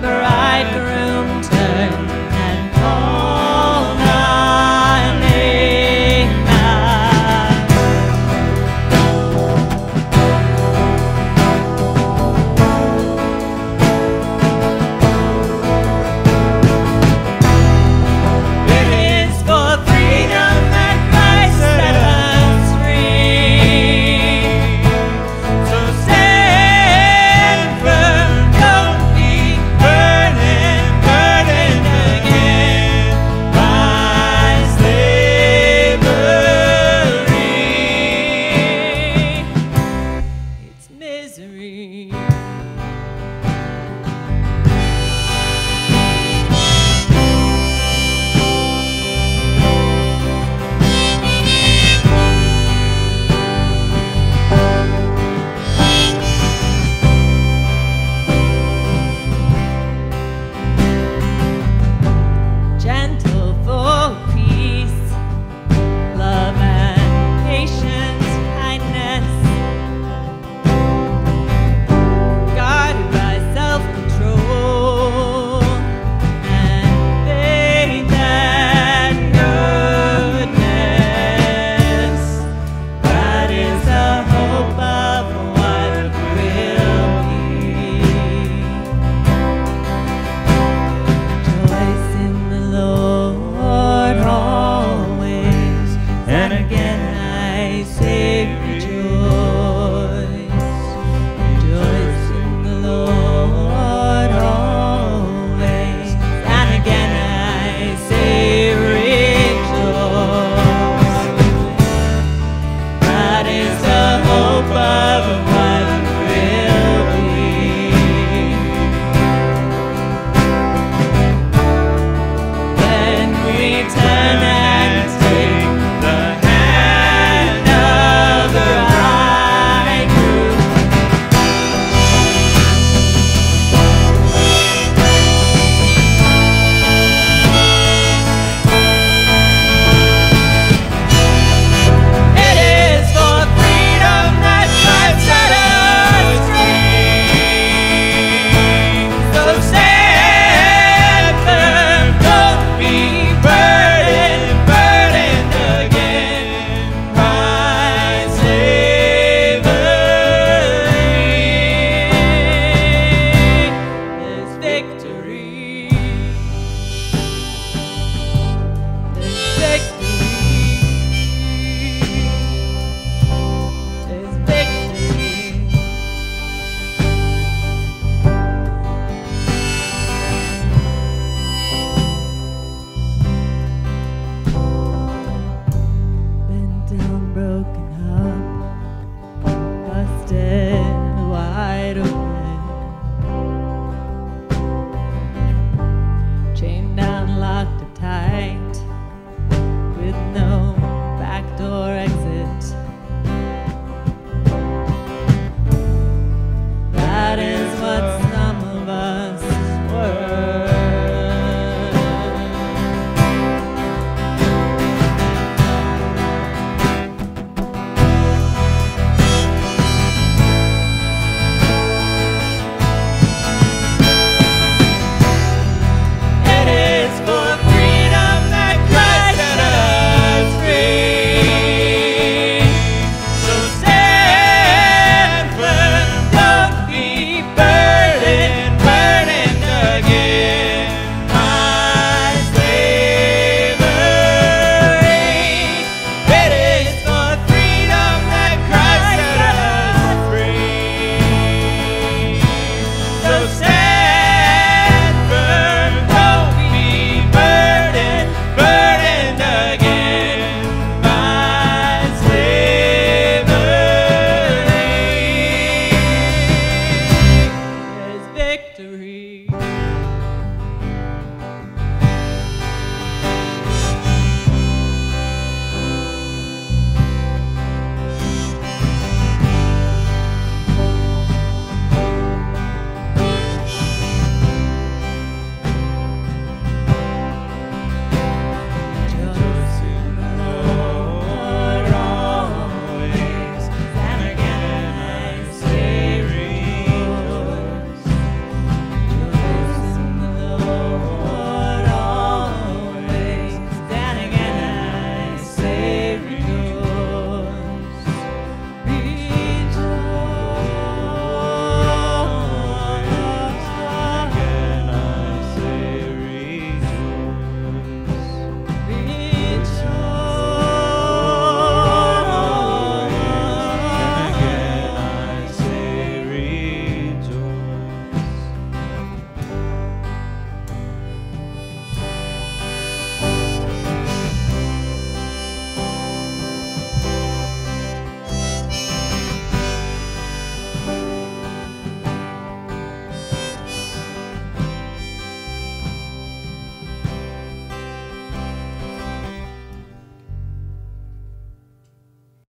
bright trusted.